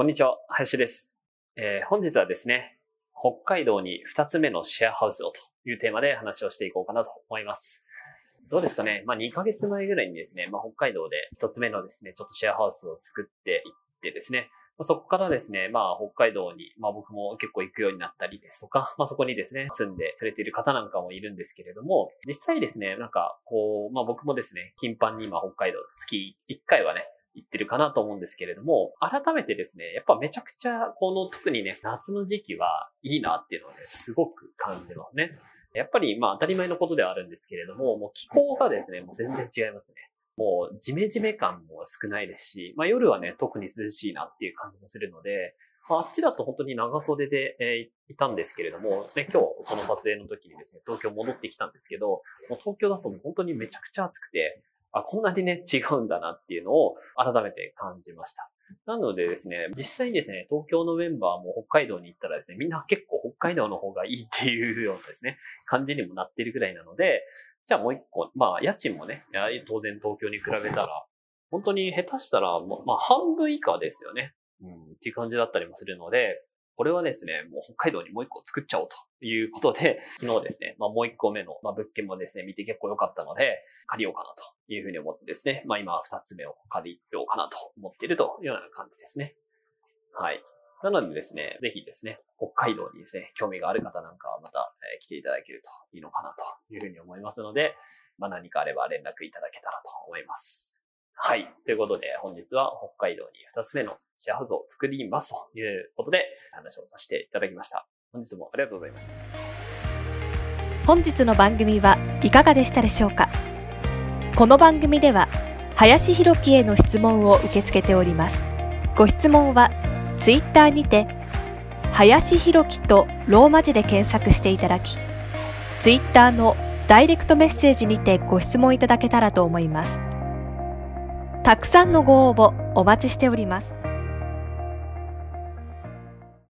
こんにちは林です、えー本日はですね北海道に2つ目のシェアハウスをというテーマで話をしていこうかなと思います。どうですかね？まあ2ヶ月前ぐらいにですね、まあ北海道で1つ目のですね、ちょっとシェアハウスを作っていってですね、まあそこからですね、まあ北海道に、まあ僕も結構行くようになったりですとか、まあそこにですね、住んでくれている方なんかもいるんですけれども、実際ですね、なんかこう、まあ僕もですね、頻繁に今北海道月1回はね、行ってるかなと思うんですけれども、改めてですね、やっぱめちゃくちゃ、この特にね、夏の時期はいいなっていうのをね、すごく感じますね。やっぱりまあ当たり前のことではあるんですけれども、もう気候がですね、もう全然違いますね。もうジメジメ感も少ないですし、まあ夜はね、特に涼しいなっていう感じもするので、まあ、あっちだと本当に長袖で、えーいたんですけれども、ね、今日この撮影の時にですね、東京戻ってきたんですけど、もう東京だともう本当にめちゃくちゃ暑くて、あ、こんなにね、違うんだなっていうのを改めて感じました。なのでですね、実際にですね、東京のメンバーも北海道に行ったらですね、みんな結構北海道の方がいいっていうようなですね、感じにもなってるぐらいなので、じゃあもう一個、まあ家賃もね、当然東京に比べたら、本当に下手したら、まあ半分以下ですよね。うん、っていう感じだったりもするので、これはですね、もう北海道にもう一個作っちゃおうということで、昨日ですね、まあもう一個目の、まあ、物件もですね、見て結構良かったので、借りようかなというふうに思ってですね、まあ今は二つ目を借りようかなと思っているというような感じですね。はい。なのでですね、ぜひですね、北海道にですね、興味がある方なんかはまた、え来ていただけるといいのかなというふうに思いますので、まあ何かあれば連絡いただけたらと思います。はい。ということで、本日は北海道に二つ目のシェアハウスを作りますということで、話をさせていただきました。本日もありがとうございました。本日の番組はいかがでしたでしょうか？この番組では林博樹への質問を受け付けておりますご質問はツイッターにて林博樹とローマ字で検索していただきツイッターのダイレクトメッセージにてご質問いただけたらと思いますたくさんのご応募お待ちしております。